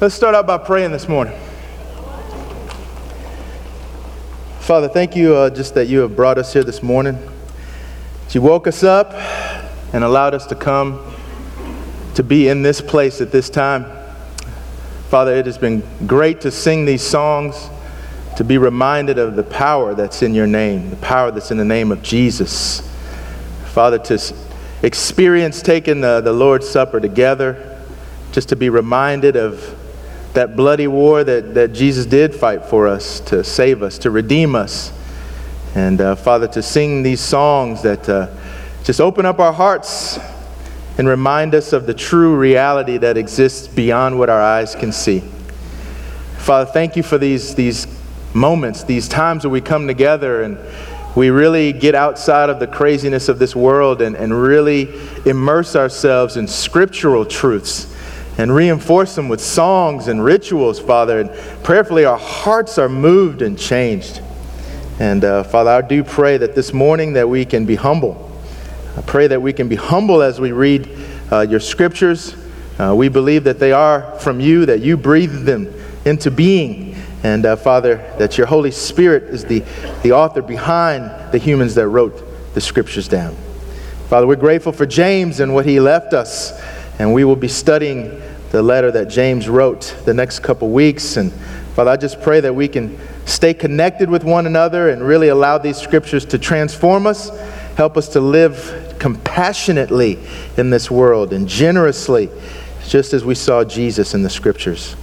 Let's start out by praying this morning. Father, thank you uh, just that you have brought us here this morning. That you woke us up and allowed us to come to be in this place at this time. Father, it has been great to sing these songs, to be reminded of the power that's in your name, the power that's in the name of Jesus. Father, to experience taking the, the Lord's Supper together, just to be reminded of that bloody war that, that Jesus did fight for us to save us, to redeem us. And uh, Father, to sing these songs that uh, just open up our hearts and remind us of the true reality that exists beyond what our eyes can see. Father, thank you for these, these moments, these times where we come together and we really get outside of the craziness of this world and, and really immerse ourselves in scriptural truths and reinforce them with songs and rituals, Father. And prayerfully, our hearts are moved and changed. And uh, Father, I do pray that this morning that we can be humble. I pray that we can be humble as we read uh, your scriptures. Uh, we believe that they are from you, that you breathed them into being. And uh, Father, that your Holy Spirit is the, the author behind the humans that wrote the scriptures down. Father, we're grateful for James and what he left us. And we will be studying the letter that James wrote the next couple weeks. And Father, I just pray that we can stay connected with one another and really allow these scriptures to transform us, help us to live compassionately in this world and generously, just as we saw Jesus in the scriptures.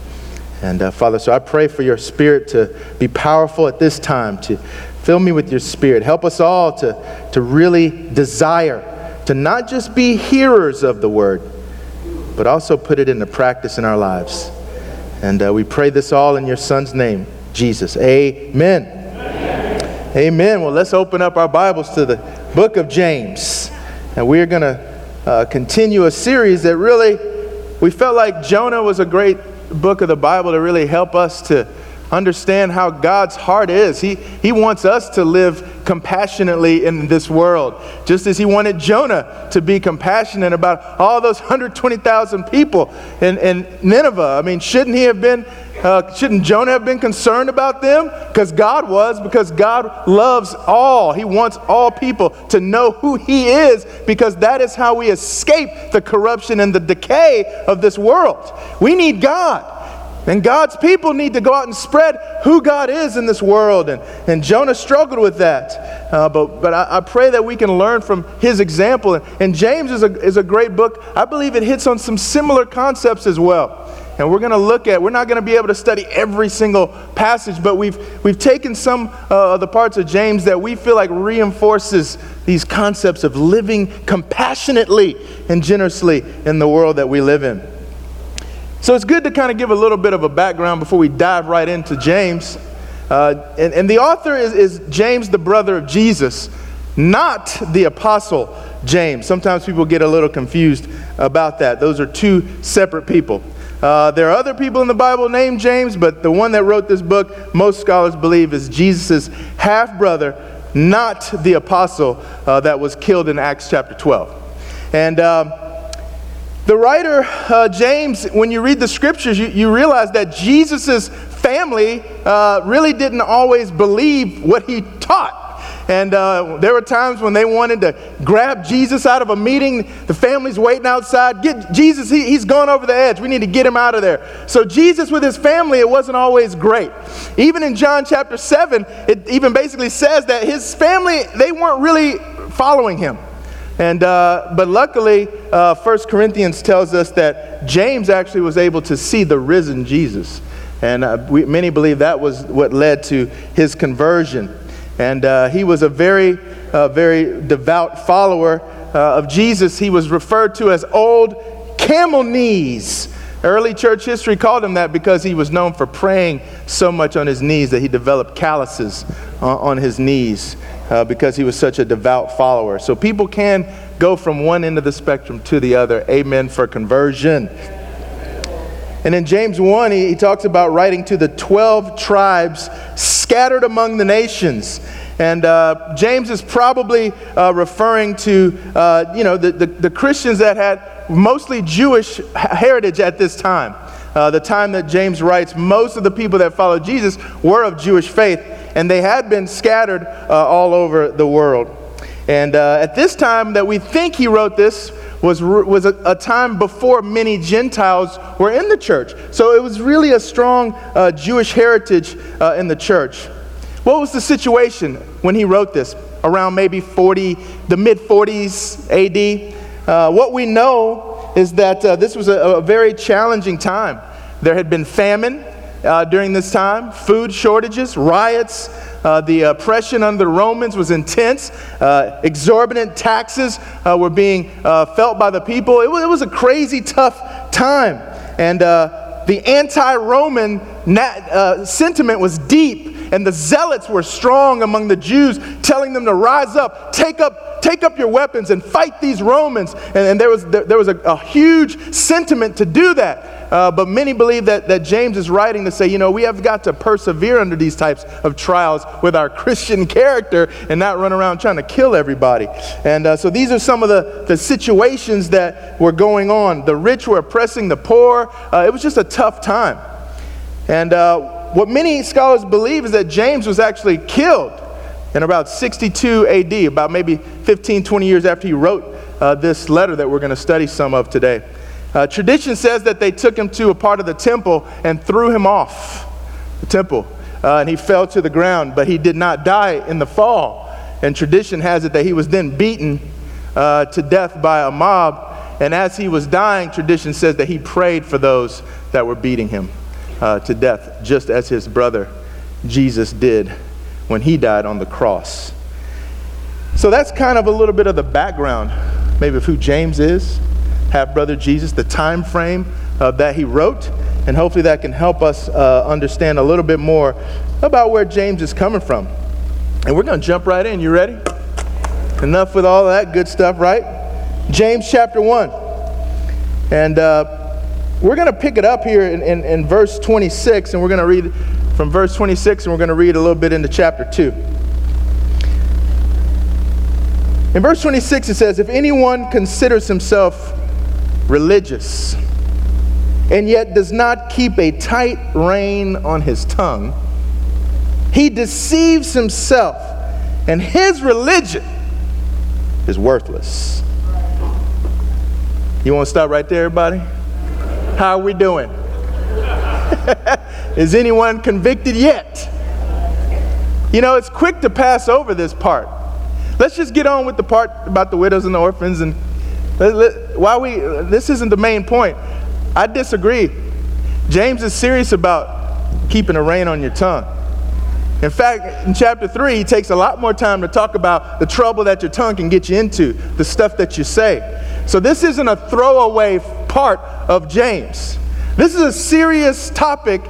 And uh, Father, so I pray for your spirit to be powerful at this time, to fill me with your spirit. Help us all to, to really desire to not just be hearers of the word but also put it into practice in our lives. And uh, we pray this all in your Son's name, Jesus. Amen. Amen. Amen. Well, let's open up our Bibles to the book of James. And we're going to uh, continue a series that really, we felt like Jonah was a great book of the Bible to really help us to understand how God's heart is. He, he wants us to live compassionately in this world, just as He wanted Jonah to be compassionate about all those 120,000 people in, in Nineveh. I mean, shouldn't He have been, uh, shouldn't Jonah have been concerned about them? Because God was, because God loves all. He wants all people to know who He is, because that is how we escape the corruption and the decay of this world. We need God. And God's people need to go out and spread who God is in this world. And, and Jonah struggled with that. Uh, but but I, I, pray that we can learn from his example. And, and James is a, is a great book. I believe it hits on some similar concepts as well. And we're going to look at, we're not going to be able to study every single passage, but we've, we've taken some uh, of the parts of James that we feel like reinforces these concepts of living compassionately and generously in the world that we live in. So it's good to kind of give a little bit of a background before we dive right into James. Uh, and, and, the author is, is James, the brother of Jesus, not the apostle James. Sometimes people get a little confused about that. Those are two separate people. Uh, there are other people in the Bible named James, but the one that wrote this book, most scholars believe, is Jesus' half brother, not the apostle uh, that was killed in Acts chapter 12. And. Um, the writer, uh, James, when you read the scriptures, you, you realize that Jesus' family uh, really didn't always believe what he taught. And uh, there were times when they wanted to grab Jesus out of a meeting. The family's waiting outside. Get Jesus, he, he's gone over the edge. We need to get him out of there. So, Jesus with his family, it wasn't always great. Even in John chapter 7, it even basically says that his family, they weren't really following him. And, uh, but luckily, uh, 1 Corinthians tells us that James actually was able to see the risen Jesus. And uh, we, many believe that was what led to his conversion. And uh, he was a very, uh, very devout follower uh, of Jesus. He was referred to as Old Camel Knees. Early church history called him that because he was known for praying so much on his knees that he developed calluses on his knees uh, because he was such a devout follower. So people can go from one end of the spectrum to the other. Amen for conversion. And in James 1, he, he talks about writing to the 12 tribes scattered among the nations. And uh, James is probably uh, referring to, uh, you know, the, the, the, Christians that had mostly Jewish heritage at this time. uh, the time that James writes, most of the people that followed Jesus were of Jewish faith, and they had been scattered uh, all over the world. And uh, at this time that we think he wrote this, was, was a, a, time before many Gentiles were in the church. So it was really a strong uh, Jewish heritage uh, in the church. What was the situation when he wrote this? Around maybe 40, the mid 40s AD. Uh, what we know is that uh, this was a, a, very challenging time. There had been famine uh, during this time, food shortages, riots, uh, the oppression under the Romans was intense. Uh, exorbitant taxes uh, were being uh, felt by the people. It was, it was, a crazy, tough time. And uh, the anti Roman uh, sentiment was deep and the zealots were strong among the Jews, telling them to rise up, take up, take up your weapons, and fight these Romans. And, and there was, there, there was a, a, huge sentiment to do that. Uh, but many believe that, that James is writing to say, you know, we have got to persevere under these types of trials with our Christian character and not run around trying to kill everybody. And uh, so these are some of the, the situations that were going on. The rich were oppressing the poor. Uh, it was just a tough time. And uh, what many scholars believe is that James was actually killed in about 62 AD, about maybe 15, 20 years after he wrote uh, this letter that we're going to study some of today. Uh, tradition says that they took him to a part of the temple and threw him off the temple, uh, and he fell to the ground, but he did not die in the fall. And tradition has it that he was then beaten uh, to death by a mob, and as he was dying, tradition says that he prayed for those that were beating him uh, to death, just as his brother Jesus did when he died on the cross. So that's kind of a little bit of the background, maybe of who James is, half brother Jesus, the time frame uh, that he wrote, and hopefully that can help us uh, understand a little bit more about where James is coming from. And we're going to jump right in. You ready? Enough with all that good stuff, right? James chapter 1. And uh, we're going to pick it up here in, in, in verse 26, and we're going to read from verse 26, and we're going to read a little bit into chapter 2. In verse 26, it says, If anyone considers himself religious and yet does not keep a tight rein on his tongue, he deceives himself, and his religion is worthless. You want to stop right there, everybody? How are we doing? Is anyone convicted yet? You know, it's quick to pass over this part. Let's just get on with the part about the widows and the orphans. And why we, this isn't the main point. I disagree. James is serious about keeping a rein on your tongue. In fact, in chapter 3, he takes a lot more time to talk about the trouble that your tongue can get you into, the stuff that you say. So, this isn't a throwaway part of James. This is a serious topic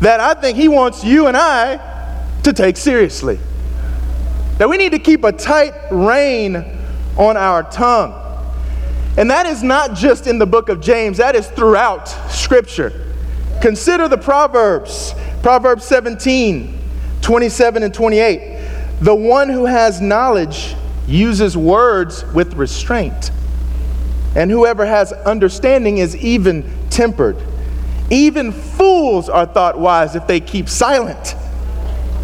that I think he wants you and I to take seriously. That we need to keep a tight rein on our tongue. And that is not just in the book of James, that is throughout Scripture. Consider the Proverbs, Proverbs 17, 27 and 28. The one who has knowledge uses words with restraint and whoever has understanding is even tempered. Even fools are thought wise if they keep silent,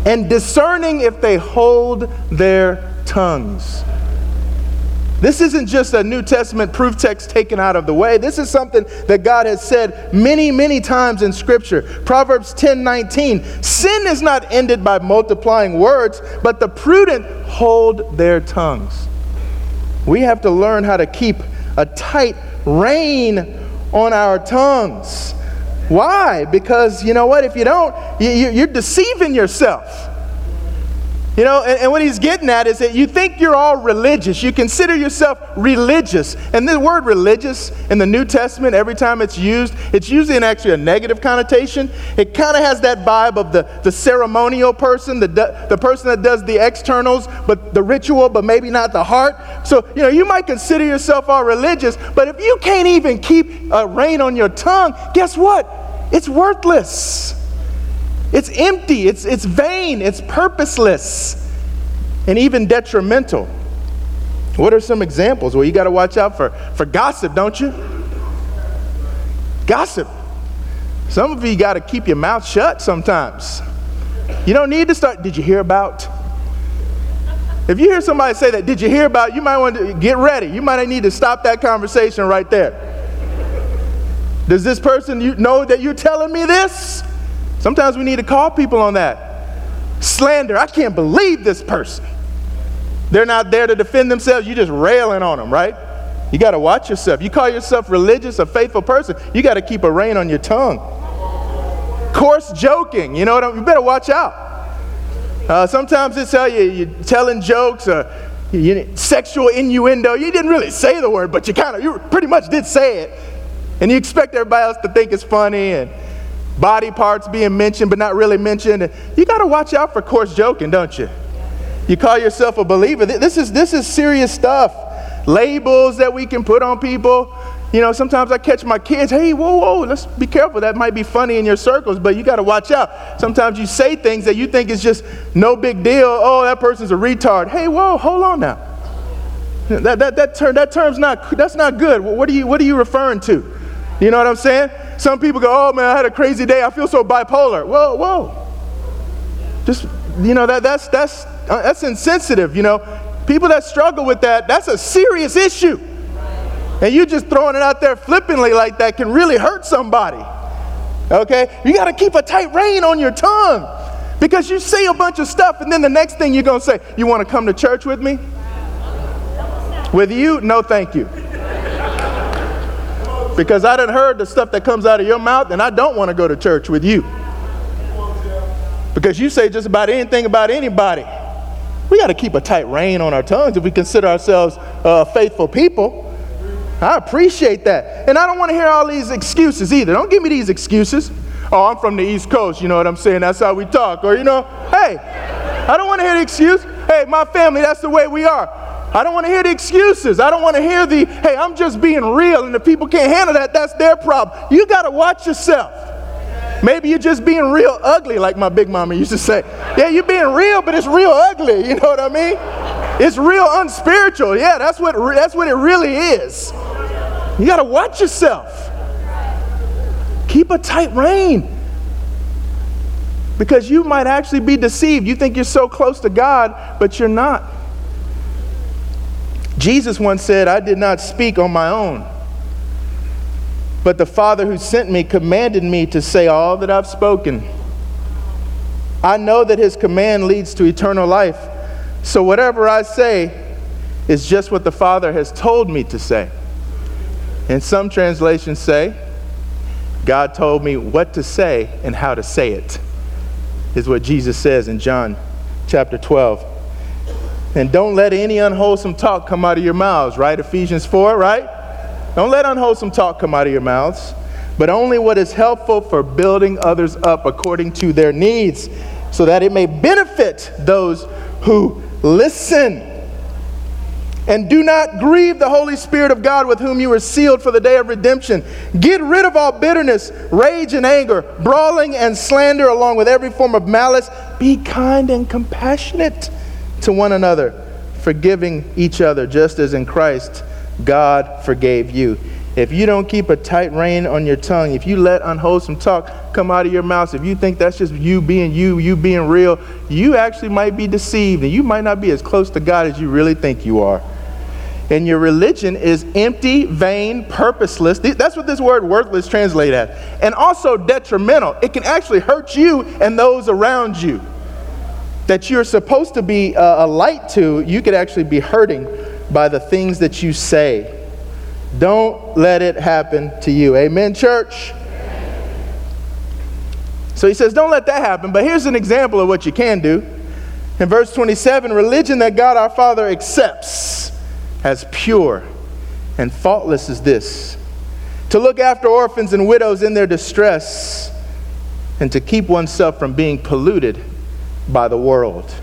and discerning if they hold their tongues. This isn't just a New Testament proof text taken out of the way. This is something that God has said many, many times in Scripture. Proverbs 10 19. Sin is not ended by multiplying words, but the prudent hold their tongues. We have to learn how to keep a tight rein on our tongues. Why? Because you know what? If you don't, you, are deceiving yourself. You know, and, and, what he's getting at is that you think you're all religious. You consider yourself religious. And the word religious in the New Testament, every time it's used, it's usually in actually a negative connotation. It kind of has that vibe of the, the ceremonial person, the, the person that does the externals, but the ritual, but maybe not the heart. So, you know, you might consider yourself all religious, but if you can't even keep a rein on your tongue, guess what? It's worthless. It's empty, it's, it's vain, it's purposeless, and even detrimental. What are some examples? Well, you got to watch out for, for gossip, don't you? Gossip. Some of you got to keep your mouth shut sometimes. You don't need to start, did you hear about? If you hear somebody say that, did you hear about? You might want to get ready. You might need to stop that conversation right there. Does this person know that you're telling me this? Sometimes we need to call people on that. Slander, I can't believe this person. They're not there to defend themselves, you're just railing on them, right? You got to watch yourself. You call yourself religious, a faithful person, you got to keep a rein on your tongue. Coarse joking, you know what I mean? You better watch out. Uh, sometimes it's how you, you're telling jokes or you, sexual innuendo. You didn't really say the word, but you kind of, you pretty much did say it. And you expect everybody else to think it's funny and body parts being mentioned but not really mentioned. You got to watch out for coarse joking, don't you? You call yourself a believer. This is, this is serious stuff. Labels that we can put on people. You know, sometimes I catch my kids, hey, whoa, whoa, let's be careful. That might be funny in your circles, but you got to watch out. Sometimes you say things that you think is just no big deal. Oh, that person's a retard. Hey, whoa, hold on now. That, that, that, term, that term's not, that's not good. What are, you, what are you referring to? You know what I'm saying? Some people go, oh man, I had a crazy day. I feel so bipolar. Whoa, whoa. Just, you know, that, that's, that's, uh, that's insensitive, you know. People that struggle with that, that's a serious issue. And you just throwing it out there flippantly like that can really hurt somebody. Okay? You got to keep a tight rein on your tongue because you say a bunch of stuff and then the next thing you're going to say, You want to come to church with me? With you? No, thank you. Because I done heard the stuff that comes out of your mouth and I don't want to go to church with you. Because you say just about anything about anybody. We got to keep a tight rein on our tongues if we consider ourselves uh, faithful people. I appreciate that. And I don't want to hear all these excuses either. Don't give me these excuses. Oh, I'm from the East Coast, you know what I'm saying? That's how we talk. Or, you know, hey, I don't want to hear the excuse. Hey, my family, that's the way we are. I don't want to hear the excuses. I don't want to hear the, hey, I'm just being real, and if people can't handle that, that's their problem. You got to watch yourself. Maybe you're just being real ugly, like my big mama used to say. Yeah, you're being real, but it's real ugly. You know what I mean? It's real unspiritual. Yeah, that's what, that's what it really is. You got to watch yourself. Keep a tight rein. Because you might actually be deceived. You think you're so close to God, but you're not. Jesus once said, I did not speak on my own, but the Father who sent me commanded me to say all that I've spoken. I know that his command leads to eternal life. So whatever I say is just what the Father has told me to say. And some translations say, God told me what to say and how to say it, is what Jesus says in John chapter 12. And don't let any unwholesome talk come out of your mouths, right? Ephesians 4, right? Don't let unwholesome talk come out of your mouths, but only what is helpful for building others up according to their needs, so that it may benefit those who listen. And do not grieve the Holy Spirit of God with whom you were sealed for the day of redemption. Get rid of all bitterness, rage, and anger, brawling and slander, along with every form of malice. Be kind and compassionate to one another, forgiving each other, just as in Christ God forgave you. If you don't keep a tight rein on your tongue, if you let unwholesome talk come out of your mouth, if you think that's just you being you, you being real, you actually might be deceived and you might not be as close to God as you really think you are. And your religion is empty, vain, purposeless. That's what this word worthless translates as. And also detrimental. It can actually hurt you and those around you that you're supposed to be uh, a light to, you could actually be hurting by the things that you say. Don't let it happen to you. Amen, church? So he says, don't let that happen. But here's an example of what you can do. In verse 27, religion that God our Father accepts as pure and faultless is this to look after orphans and widows in their distress and to keep oneself from being polluted by the world.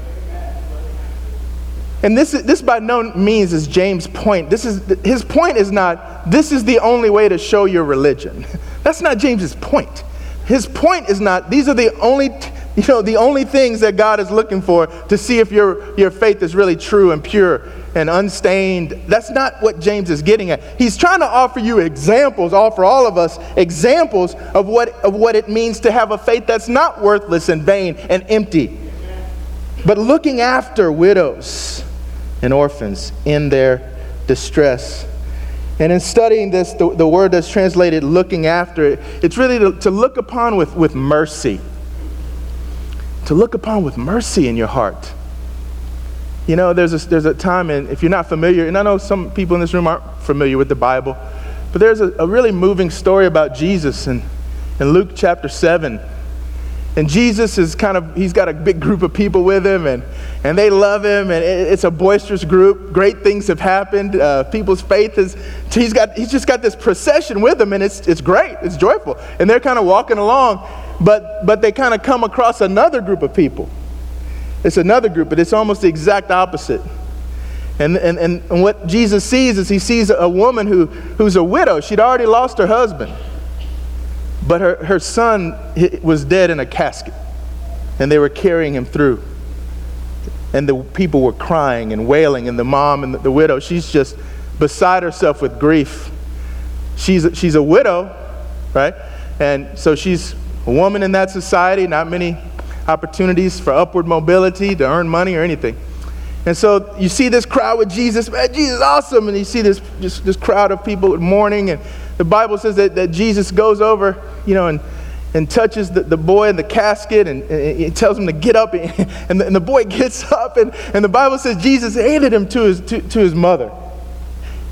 And this, this by no means is James' point. This is, his point is not, this is the only way to show your religion. That's not James's point. His point is not, these are the only, you know, the only things that God is looking for to see if your, your faith is really true and pure and unstained. That's not what James is getting at. He's trying to offer you examples, offer all of us examples of what, of what it means to have a faith that's not worthless and vain and empty, but looking after widows and orphans in their distress. And in studying this, the, the word that's translated looking after, it, it's really to, to look upon with, with mercy. To look upon with mercy in your heart. You know, there's a, there's a time, and if you're not familiar, and I know some people in this room aren't familiar with the Bible, but there's a, a really moving story about Jesus in, in Luke chapter 7. And Jesus is kind of, he's got a big group of people with him, and, and they love him, and it's a boisterous group. Great things have happened. Uh, people's faith is, he's, got, he's just got this procession with him, and it's, it's great, it's joyful. And they're kind of walking along, but, but they kind of come across another group of people. It's another group, but it's almost the exact opposite. And, and, and what Jesus sees is he sees a woman who, who's a widow. She'd already lost her husband. But her, her son was dead in a casket, and they were carrying him through. And the people were crying and wailing, and the mom and the, the widow, she's just beside herself with grief. She's she's a widow, right? And so she's a woman in that society, not many opportunities for upward mobility to earn money or anything. And so you see this crowd with Jesus, man, Jesus awesome. And you see this, just, this crowd of people mourning, and the Bible says that, that Jesus goes over, you know, and, and touches the, the boy in the casket and, and tells him to get up. And, and, the, and the boy gets up, and, and the Bible says Jesus handed him to his, to, to his mother.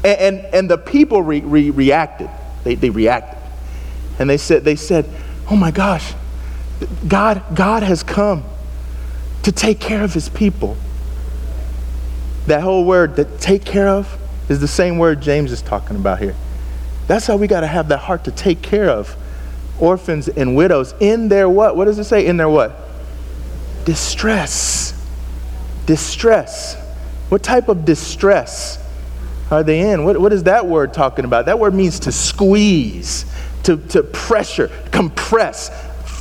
And, and, and the people re, re, reacted. They, they reacted. And they said, they said, Oh my gosh, God, God has come to take care of his people. That whole word, that take care of, is the same word James is talking about here. That's how we got to have that heart to take care of orphans and widows in their what? What does it say? In their what? Distress. Distress. What type of distress are they in? What, what is that word talking about? That word means to squeeze, to, to pressure, compress,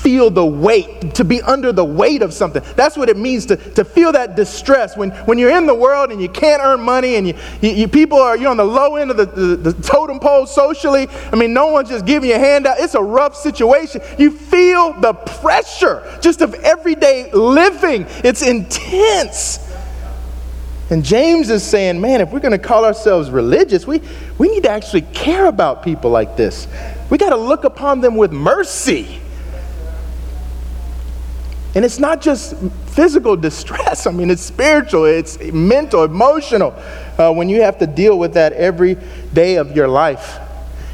feel the weight, to be under the weight of something. That's what it means to, to feel that distress. When, when you're in the world and you can't earn money and you, you, you people are, you're on the low end of the, the, the totem pole socially. I mean, no one's just giving you a handout. It's a rough situation. You feel the pressure just of everyday living. It's intense. And James is saying, man, if we're going to call ourselves religious, we, we need to actually care about people like this. We got to look upon them with mercy. And it's not just physical distress, I mean, it's spiritual, it's mental, emotional, uh, when you have to deal with that every day of your life.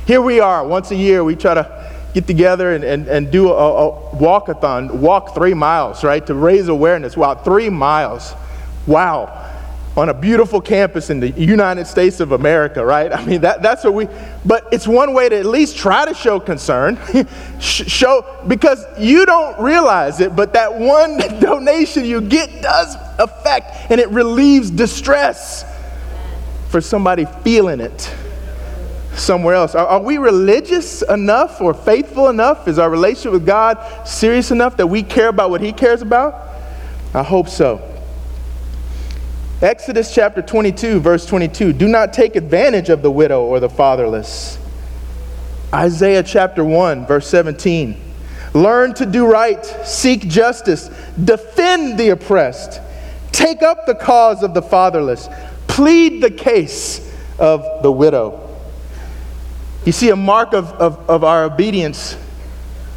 Here we are, once a year, we try to get together and, and, and do a, a walkathon, walk three miles, right, to raise awareness. Wow, three miles. Wow on a beautiful campus in the United States of America, right? I mean, that, that's what we, but it's one way to at least try to show concern. show, because you don't realize it, but that one donation you get does affect and it relieves distress for somebody feeling it somewhere else. Are, are we religious enough or faithful enough? Is our relationship with God serious enough that we care about what He cares about? I hope so. Exodus chapter 22, verse 22 do not take advantage of the widow or the fatherless. Isaiah chapter 1, verse 17 learn to do right, seek justice, defend the oppressed, take up the cause of the fatherless, plead the case of the widow. You see, a mark of, of, of our obedience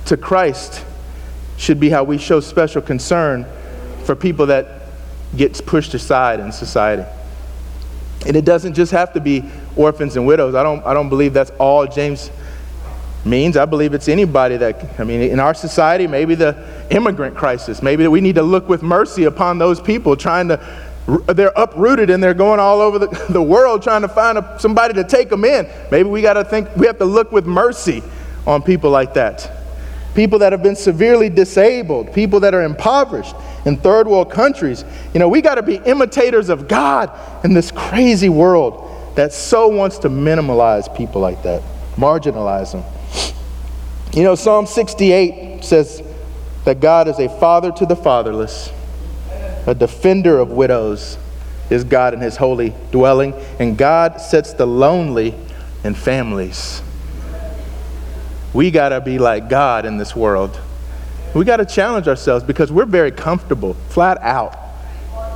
to Christ should be how we show special concern for people that gets pushed aside in society. And it doesn't just have to be orphans and widows. I don't, I don't believe that's all James means. I believe it's anybody that, I mean, in our society, maybe the immigrant crisis, maybe we need to look with mercy upon those people trying to, they're uprooted and they're going all over the, the world trying to find a, somebody to take them in. Maybe we got to think, we have to look with mercy on people like that. People that have been severely disabled, people that are impoverished in third world countries. You know, we got to be imitators of God in this crazy world that so wants to minimalize people like that, marginalize them. You know, Psalm 68 says, that God is a father to the fatherless, a defender of widows is God in his holy dwelling, and God sets the lonely in families. We got to be like God in this world. We got to challenge ourselves because we're very comfortable, flat out.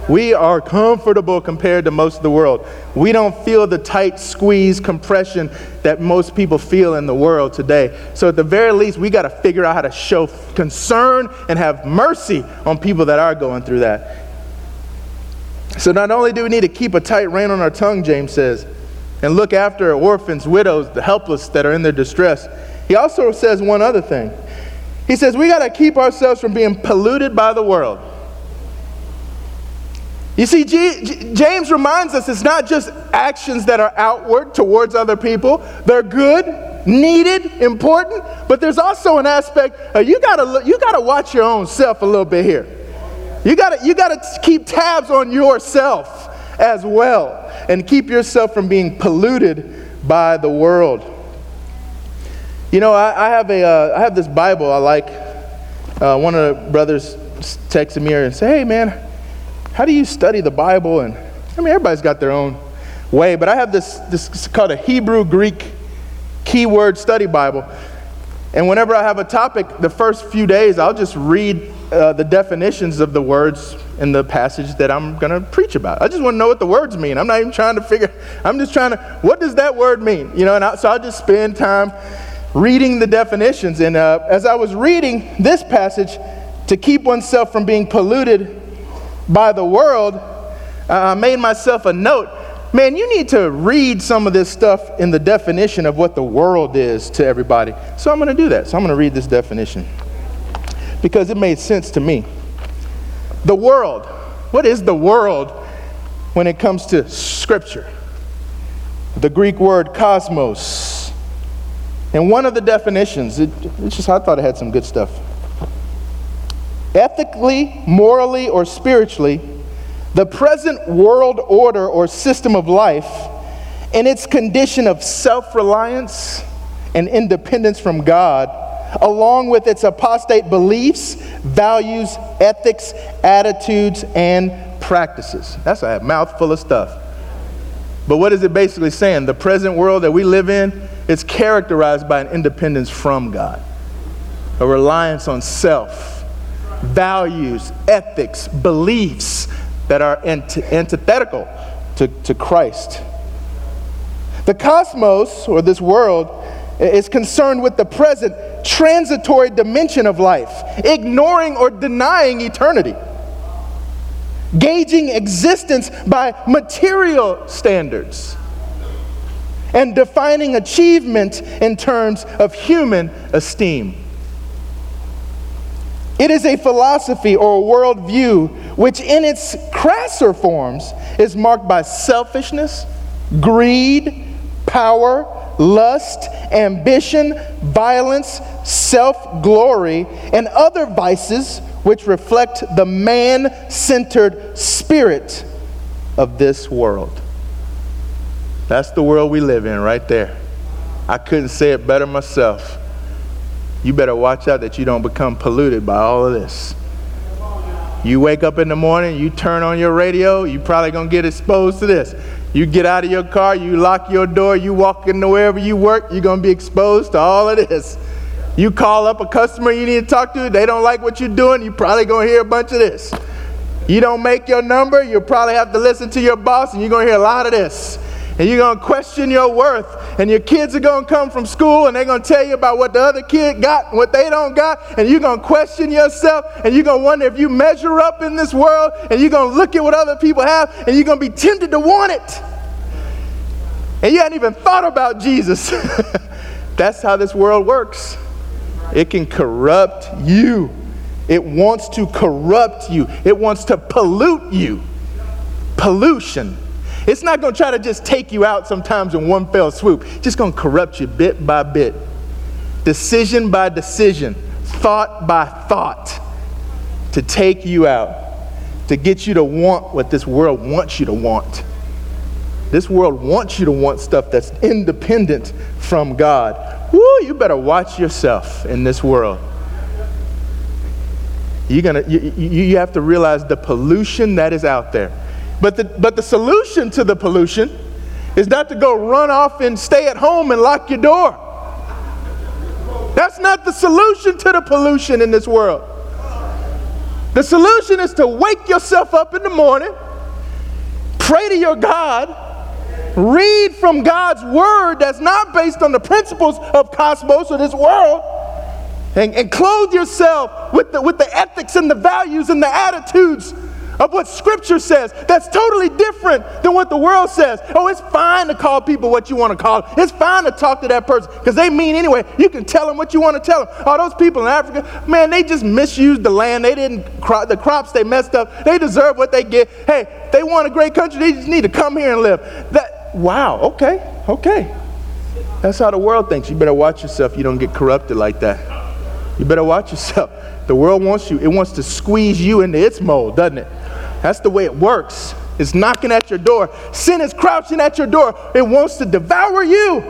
We are comfortable compared to most of the world. We don't feel the tight squeeze compression that most people feel in the world today. So, at the very least, we got to figure out how to show concern and have mercy on people that are going through that. So, not only do we need to keep a tight rein on our tongue, James says, and look after orphans, widows, the helpless that are in their distress, he also says one other thing. He says we got to keep ourselves from being polluted by the world. You see, G- G- James reminds us it's not just actions that are outward towards other people. They're good, needed, important, but there's also an aspect uh, you gotta you gotta watch your own self a little bit here. You gotta you gotta keep tabs on yourself as well, and keep yourself from being polluted by the world. You know, I, I have a uh, I have this Bible I like. Uh, one of the brothers texted me and said, "Hey, man." how do you study the Bible? And I mean, everybody's got their own way, but I have this, this called a Hebrew Greek keyword study Bible. And whenever I have a topic, the first few days, I'll just read uh, the definitions of the words in the passage that I'm going to preach about. I just want to know what the words mean. I'm not even trying to figure, I'm just trying to, what does that word mean? You know, and I, so I'll just spend time reading the definitions. And uh, as I was reading this passage, to keep oneself from being polluted by the world, I made myself a note. Man, you need to read some of this stuff in the definition of what the world is to everybody. So I'm going to do that. So I'm going to read this definition because it made sense to me. The world. What is the world when it comes to Scripture? The Greek word cosmos. And one of the definitions, it, it's just, I thought it had some good stuff ethically, morally, or spiritually, the present world order or system of life in its condition of self reliance and independence from God, along with its apostate beliefs, values, ethics, attitudes, and practices. That's a mouthful of stuff. But what is it basically saying? The present world that we live in is characterized by an independence from God, a reliance on self values, ethics, beliefs that are antithetical to, to Christ. The cosmos, or this world, is concerned with the present transitory dimension of life, ignoring or denying eternity, gauging existence by material standards, and defining achievement in terms of human esteem. It is a philosophy or a worldview which, in its crasser forms, is marked by selfishness, greed, power, lust, ambition, violence, self glory, and other vices which reflect the man centered spirit of this world. That's the world we live in right there. I couldn't say it better myself you better watch out that you don't become polluted by all of this. You wake up in the morning, you turn on your radio, you probably gonna get exposed to this. You get out of your car, you lock your door, you walk into wherever you work, you're gonna be exposed to all of this. You call up a customer you need to talk to, they don't like what you're doing, you probably gonna hear a bunch of this. You don't make your number, you'll probably have to listen to your boss, and you're gonna hear a lot of this and you're going to question your worth. And your kids are going to come from school and they're going to tell you about what the other kid got what they don't got. And you're going to question yourself and you're going to wonder if you measure up in this world and you're going to look at what other people have and you're going to be tempted to want it. And you hadn't even thought about Jesus. That's how this world works. It can corrupt you. It wants to corrupt you. It wants to pollute you. Pollution. It's not going to try to just take you out sometimes in one fell swoop. It's just going to corrupt you bit by bit, decision by decision, thought by thought, to take you out, to get you to want what this world wants you to want. This world wants you to want stuff that's independent from God. Woo, you better watch yourself in this world. you're gonna, you, you have to realize the pollution that is out there. But the, but the solution to the pollution is not to go run off and stay at home and lock your door. That's not the solution to the pollution in this world. The solution is to wake yourself up in the morning, pray to your God, read from God's word that's not based on the principles of cosmos or this world, and, and clothe yourself with the, with the ethics and the values and the attitudes of what Scripture says. That's totally different than what the world says. Oh, it's fine to call people what you want to call them. It's fine to talk to that person because they mean anyway. You can tell them what you want to tell them. All those people in Africa, man, they just misused the land. They didn't, crop the crops they messed up. They deserve what they get. Hey, they want a great country. They just need to come here and live. That, wow, okay, okay. That's how the world thinks. You better watch yourself. You don't get corrupted like that. You better watch yourself. The world wants you, it wants to squeeze you into its mold, doesn't it? That's the way it works. It's knocking at your door. Sin is crouching at your door. It wants to devour you.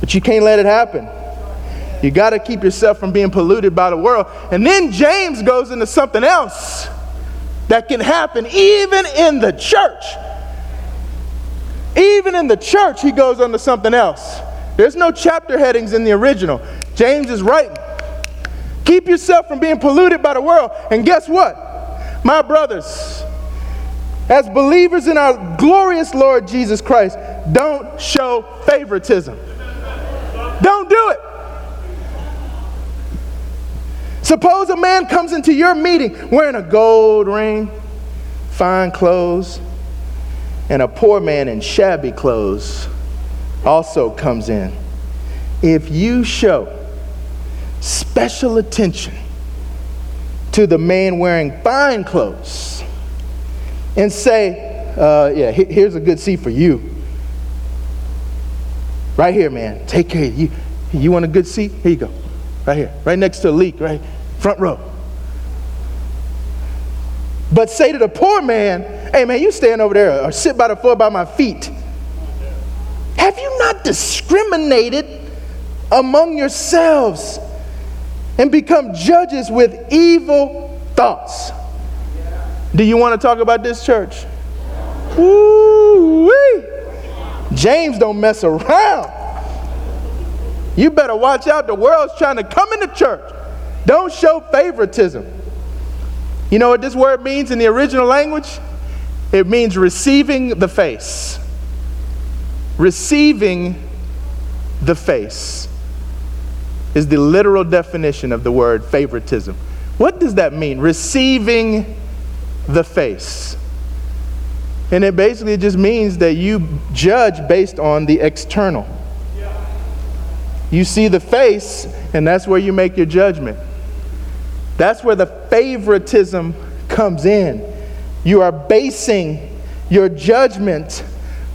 But you can't let it happen. You got to keep yourself from being polluted by the world. And then James goes into something else that can happen even in the church. Even in the church, he goes into something else. There's no chapter headings in the original. James is writing. Keep yourself from being polluted by the world. And guess what? My brothers, as believers in our glorious Lord Jesus Christ, don't show favoritism. Don't do it. Suppose a man comes into your meeting wearing a gold ring, fine clothes, and a poor man in shabby clothes also comes in. If you show special attention to the man wearing fine clothes and say, uh, Yeah, here's a good seat for you. Right here, man. Take care. You, you want a good seat? Here you go. Right here. Right next to the leak, right? Front row. But say to the poor man, Hey, man, you stand over there or sit by the floor by my feet. Have you not discriminated among yourselves and become judges with evil thoughts. Do you want to talk about this church? Woo-wee. James don't mess around. You better watch out. The world's trying to come into church. Don't show favoritism. You know what this word means in the original language? It means receiving the face. Receiving the face is the literal definition of the word favoritism. What does that mean? Receiving the face. And it basically just means that you judge based on the external. You see the face, and that's where you make your judgment. That's where the favoritism comes in. You are basing your judgment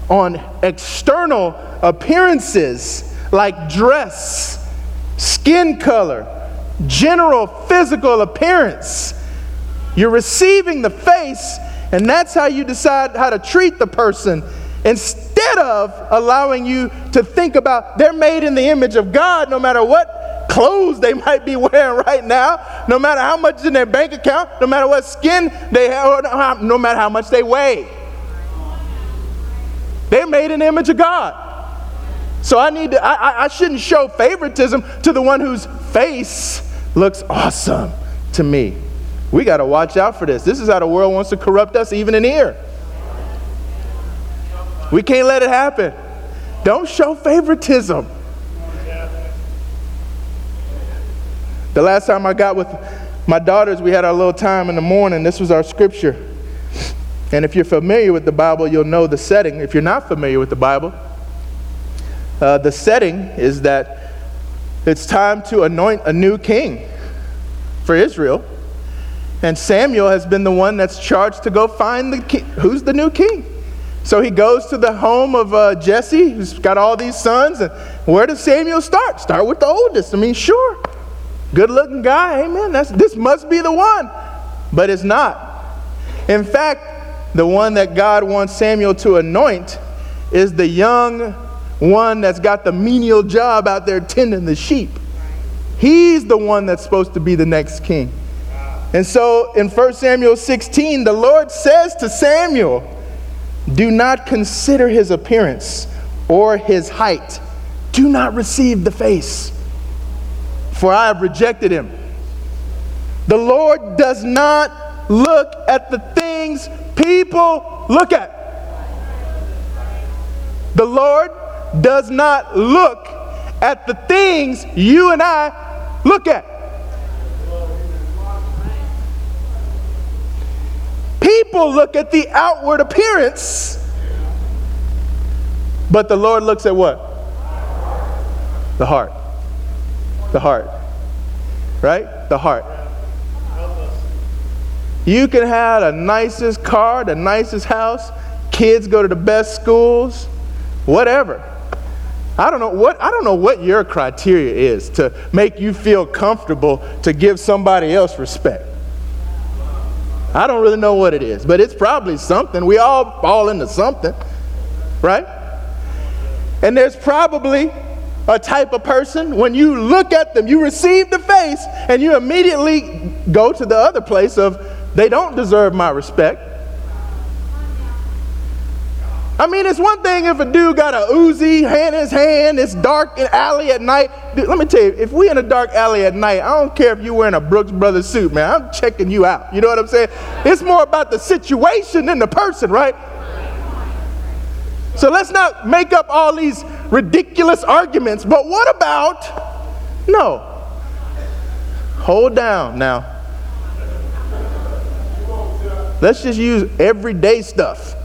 on external appearances like dress skin color, general physical appearance. You're receiving the face, and that's how you decide how to treat the person instead of allowing you to think about they're made in the image of God no matter what clothes they might be wearing right now, no matter how much is in their bank account, no matter what skin they have, no matter how much they weigh. They're made in the image of God. So I need to, I, I shouldn't show favoritism to the one whose face looks awesome to me. We got to watch out for this. This is how the world wants to corrupt us, even in here. We can't let it happen. Don't show favoritism. The last time I got with my daughters, we had our little time in the morning. This was our scripture. And if you're familiar with the Bible, you'll know the setting. If you're not familiar with the Bible, uh, the setting is that it's time to anoint a new king for Israel. And Samuel has been the one that's charged to go find the king. Who's the new king? So he goes to the home of uh, Jesse, who's got all these sons. And where does Samuel start? Start with the oldest. I mean, sure. Good looking guy. Amen. That's, this must be the one. But it's not. In fact, the one that God wants Samuel to anoint is the young one that's got the menial job out there tending the sheep. He's the one that's supposed to be the next king. And so in 1 Samuel 16, the Lord says to Samuel, Do not consider his appearance or his height. Do not receive the face, for I have rejected him. The Lord does not look at the things people look at. The Lord does not look at the things you and I look at. People look at the outward appearance, but the Lord looks at what? The heart. The heart. Right? The heart. You can have the nicest car, the nicest house, kids go to the best schools, whatever. I don't know what I don't know what your criteria is to make you feel comfortable to give somebody else respect. I don't really know what it is, but it's probably something. We all fall into something, right? And there's probably a type of person when you look at them, you receive the face, and you immediately go to the other place of they don't deserve my respect. I mean, it's one thing if a dude got a Uzi hand in his hand, it's dark in alley at night. Dude, let me tell you, if we in a dark alley at night, I don't care if you're wearing a Brooks Brothers suit, man. I'm checking you out. You know what I'm saying? It's more about the situation than the person, right? So let's not make up all these ridiculous arguments. But what about no? Hold down now. Let's just use everyday stuff.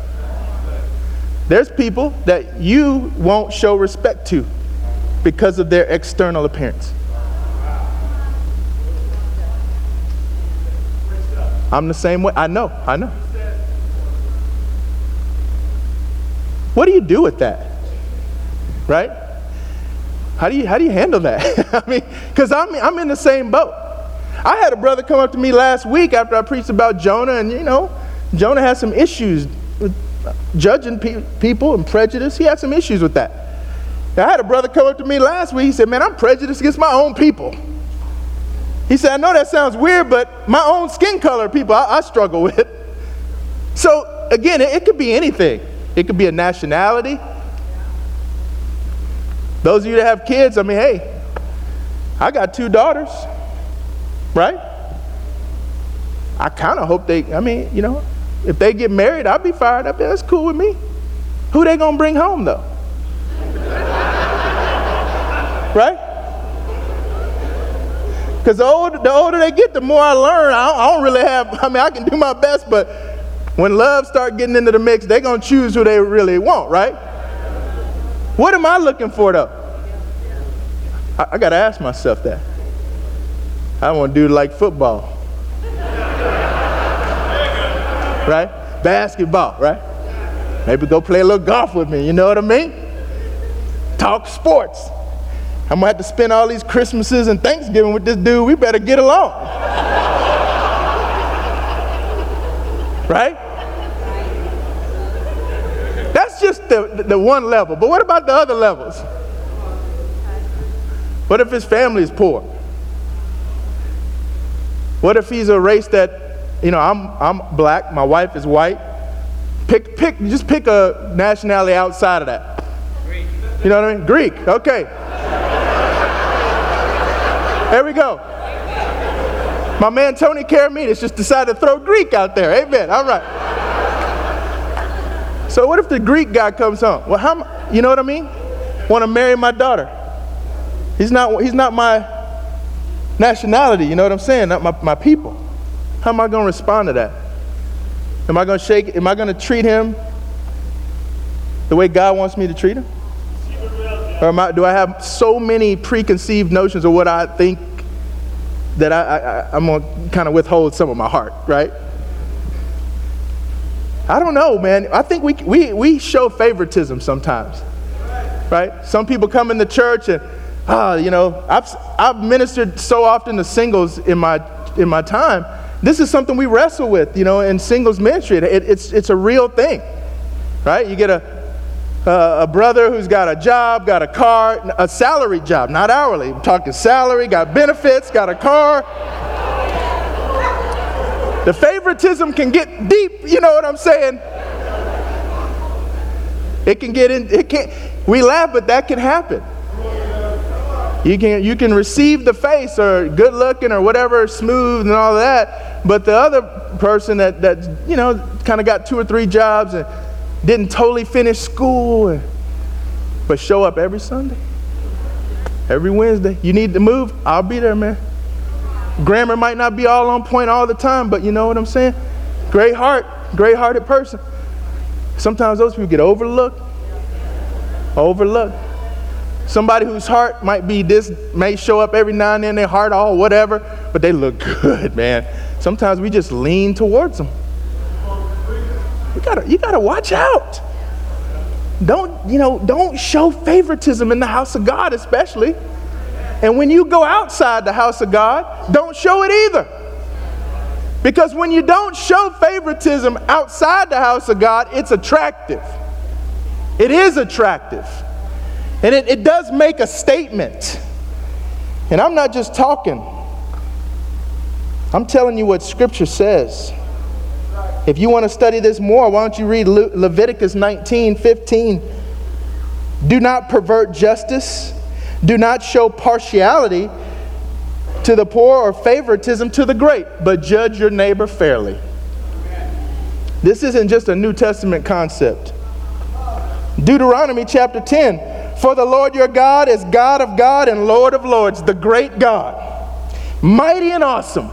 There's people that you won't show respect to because of their external appearance. I'm the same way. I know, I know. What do you do with that? Right? How do you, how do you handle that? I mean, because I'm, I'm in the same boat. I had a brother come up to me last week after I preached about Jonah, and you know, Jonah has some issues judging pe- people and prejudice. He had some issues with that. I had a brother come up to me last week. He said, Man, I'm prejudiced against my own people. He said, I know that sounds weird, but my own skin color people I, I struggle with. So, again, it, it could be anything, it could be a nationality. Those of you that have kids, I mean, hey, I got two daughters, right? I kind of hope they, I mean, you know, if they get married, I'll be fired up. That's cool with me. Who they gonna bring home though? right? Because the older, the older they get, the more I learn. I don't, I don't, really have, I mean, I can do my best, but when love start getting into the mix, they're going to choose who they really want, right? What am I looking for, though? I, I got to ask myself that. I want to do like football. Right? Basketball, right? Maybe go play a little golf with me, you know what I mean? Talk sports. I'm gonna have to spend all these Christmases and Thanksgiving with this dude. We better get along. right? That's just the, the one level. But what about the other levels? What if his family is poor? What if he's a race that you know, I'm, I'm black, my wife is white. Pick, pick, just pick a nationality outside of that. Greek. You know what I mean? Greek, okay. there we go. My man Tony Karamidas just decided to throw Greek out there. Amen. All right. So what if the Greek guy comes home? Well, how? You know what I mean? Want to marry my daughter? He's not. He's not my nationality. You know what I'm saying? Not my, my people. How am I going to respond to that? Am I going to shake? Am I going to treat him the way God wants me to treat him? Or I, do I have so many preconceived notions of what I think that I, I, I'm going to kind of withhold some of my heart, right? I don't know, man. I think we, we, we show favoritism sometimes, right? Some people come in the church and, ah, you know, I've, I've ministered so often to singles in my, in my time this is something we wrestle with, you know, in singles ministry. It, it's, it's a real thing, right? You get a, a, brother who's got a job, got a car, a salary job, not hourly. I'm talking salary, got benefits, got a car. The favoritism can get deep, you know what I'm saying? It can get in, it can we laugh, but that can happen. You can, you can receive the face or good looking or whatever, smooth and all that, but the other person that, that you know, kind of got two or three jobs and didn't totally finish school, and, but show up every Sunday, every Wednesday. You need to move, I'll be there, man. Grammar might not be all on point all the time, but you know what I'm saying? Great heart, great hearted person. Sometimes those people get overlooked. Overlooked. Somebody whose heart might be this, may show up every now and then, their heart all whatever, but they look good, man. Sometimes we just lean towards them. You gotta, you gotta watch out. Don't, you know, don't show favoritism in the house of God, especially. And when you go outside the house of God, don't show it either. Because when you don't show favoritism outside the house of God, it's attractive. It is attractive. And it, it does make a statement. And I'm not just talking, I'm telling you what Scripture says. If you want to study this more, why don't you read Le- Leviticus 19 15? Do not pervert justice, do not show partiality to the poor or favoritism to the great, but judge your neighbor fairly. This isn't just a New Testament concept. Deuteronomy chapter 10 for the Lord your God is God of God and Lord of lords, the great God, mighty and awesome,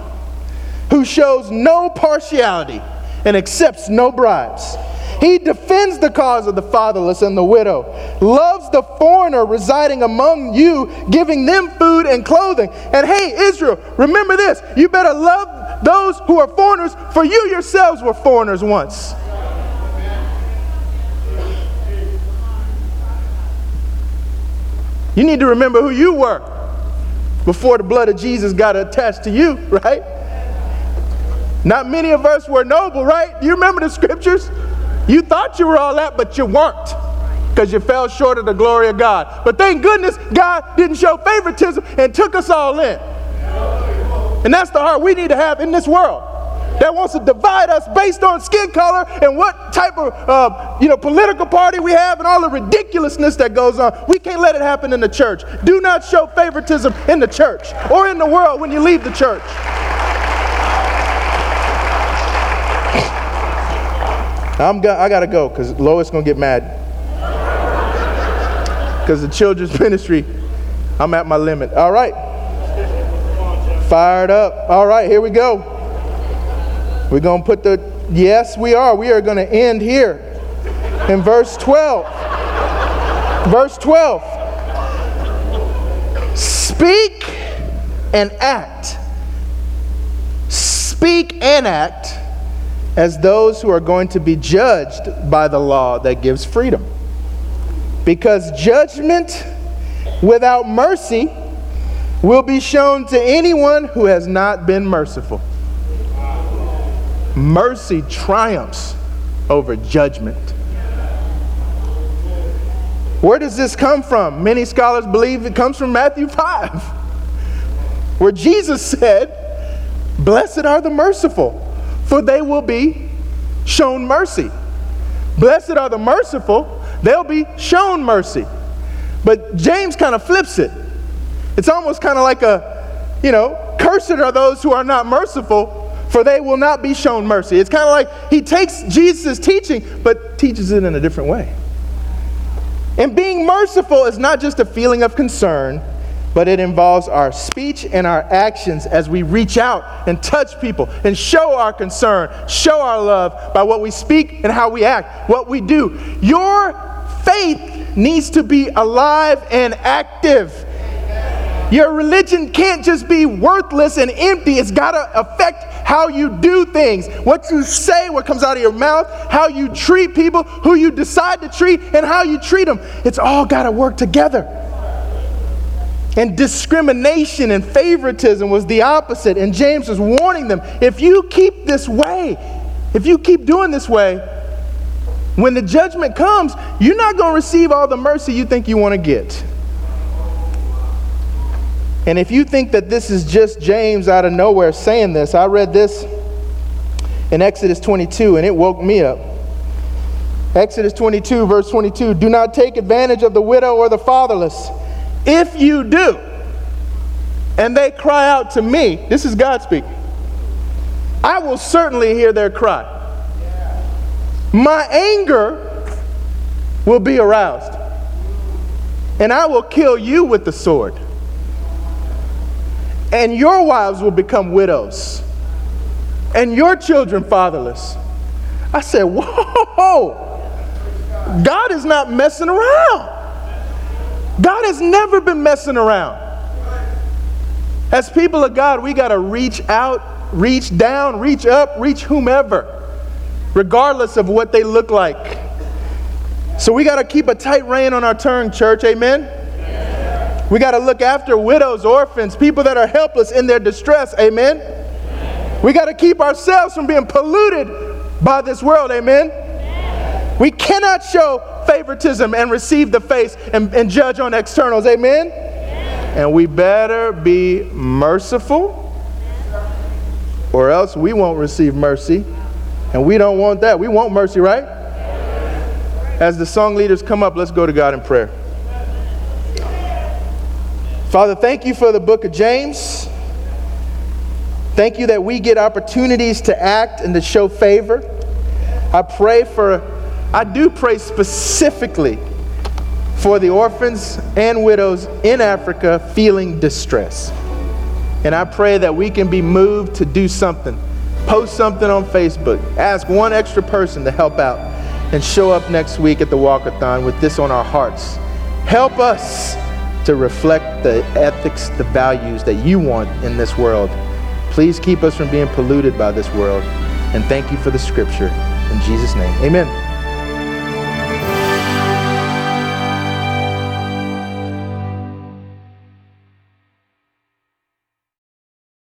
who shows no partiality and accepts no bribes. He defends the cause of the fatherless and the widow, loves the foreigner residing among you, giving them food and clothing. And hey, Israel, remember this you better love those who are foreigners, for you yourselves were foreigners once. You need to remember who you were before the blood of Jesus got attached to you, right? Not many of us were noble, right? You remember the scriptures? You thought you were all that, but you weren't because you fell short of the glory of God. But thank goodness God didn't show favoritism and took us all in. And that's the heart we need to have in this world that wants to divide us based on skin color and what type of uh, you know political party we have and all the ridiculousness that goes on. We can't let it happen in the church. Do not show favoritism in the church or in the world when you leave the church. I'm go- I gotta go because Lois gonna get mad. Because the children's ministry, I'm at my limit. All right. Fired up. All right, here we go. We're going to put the, yes, we are. We are going to end here in verse 12. Verse 12. Speak and act. Speak and act as those who are going to be judged by the law that gives freedom. Because judgment without mercy will be shown to anyone who has not been merciful mercy triumphs over judgment. Where does this come from? Many scholars believe it comes from Matthew 5, where Jesus said, Blessed are the merciful, for they will be shown mercy. Blessed are the merciful, they'll be shown mercy. But James kind of flips it. It's almost kind of like a, you know, cursed are those who are not merciful, for they will not be shown mercy. It's kind of like he takes Jesus' teaching, but teaches it in a different way. And being merciful is not just a feeling of concern, but it involves our speech and our actions as we reach out and touch people and show our concern, show our love by what we speak and how we act, what we do. Your faith needs to be alive and active. Your religion can't just be worthless and empty. It's got to affect how you do things, what you say, what comes out of your mouth, how you treat people, who you decide to treat, and how you treat them. It's all got to work together. And discrimination and favoritism was the opposite. And James was warning them if you keep this way, if you keep doing this way, when the judgment comes, you're not going to receive all the mercy you think you want to get. And if you think that this is just James out of nowhere saying this, I read this in Exodus 22, and it woke me up. Exodus 22, verse 22 Do not take advantage of the widow or the fatherless. If you do, and they cry out to me, this is God speaking, I will certainly hear their cry. My anger will be aroused, and I will kill you with the sword. And your wives will become widows, and your children fatherless. I said, Whoa! God is not messing around. God has never been messing around. As people of God, we got to reach out, reach down, reach up, reach whomever, regardless of what they look like. So we got to keep a tight rein on our tongue, church. Amen. We got to look after widows, orphans, people that are helpless in their distress. Amen. We got to keep ourselves from being polluted by this world. Amen. We cannot show favoritism and receive the face and, and judge on externals. Amen? Amen? And we better be merciful, or else we won't receive mercy. And we don't want that. We want mercy, right? As the song leaders come up, let's go to God in prayer. Father, thank you for the book of James. Thank you that we get opportunities to act and to show favor. I pray for I do pray specifically for the orphans and widows in Africa feeling distress. And I pray that we can be moved to do something. Post something on Facebook. Ask one extra person to help out. And show up next week at the Walkathon with this on our hearts. Help us to reflect the ethics, the values that you want in this world. Please keep us from being polluted by this world. And thank you for the scripture. In Jesus' name, amen.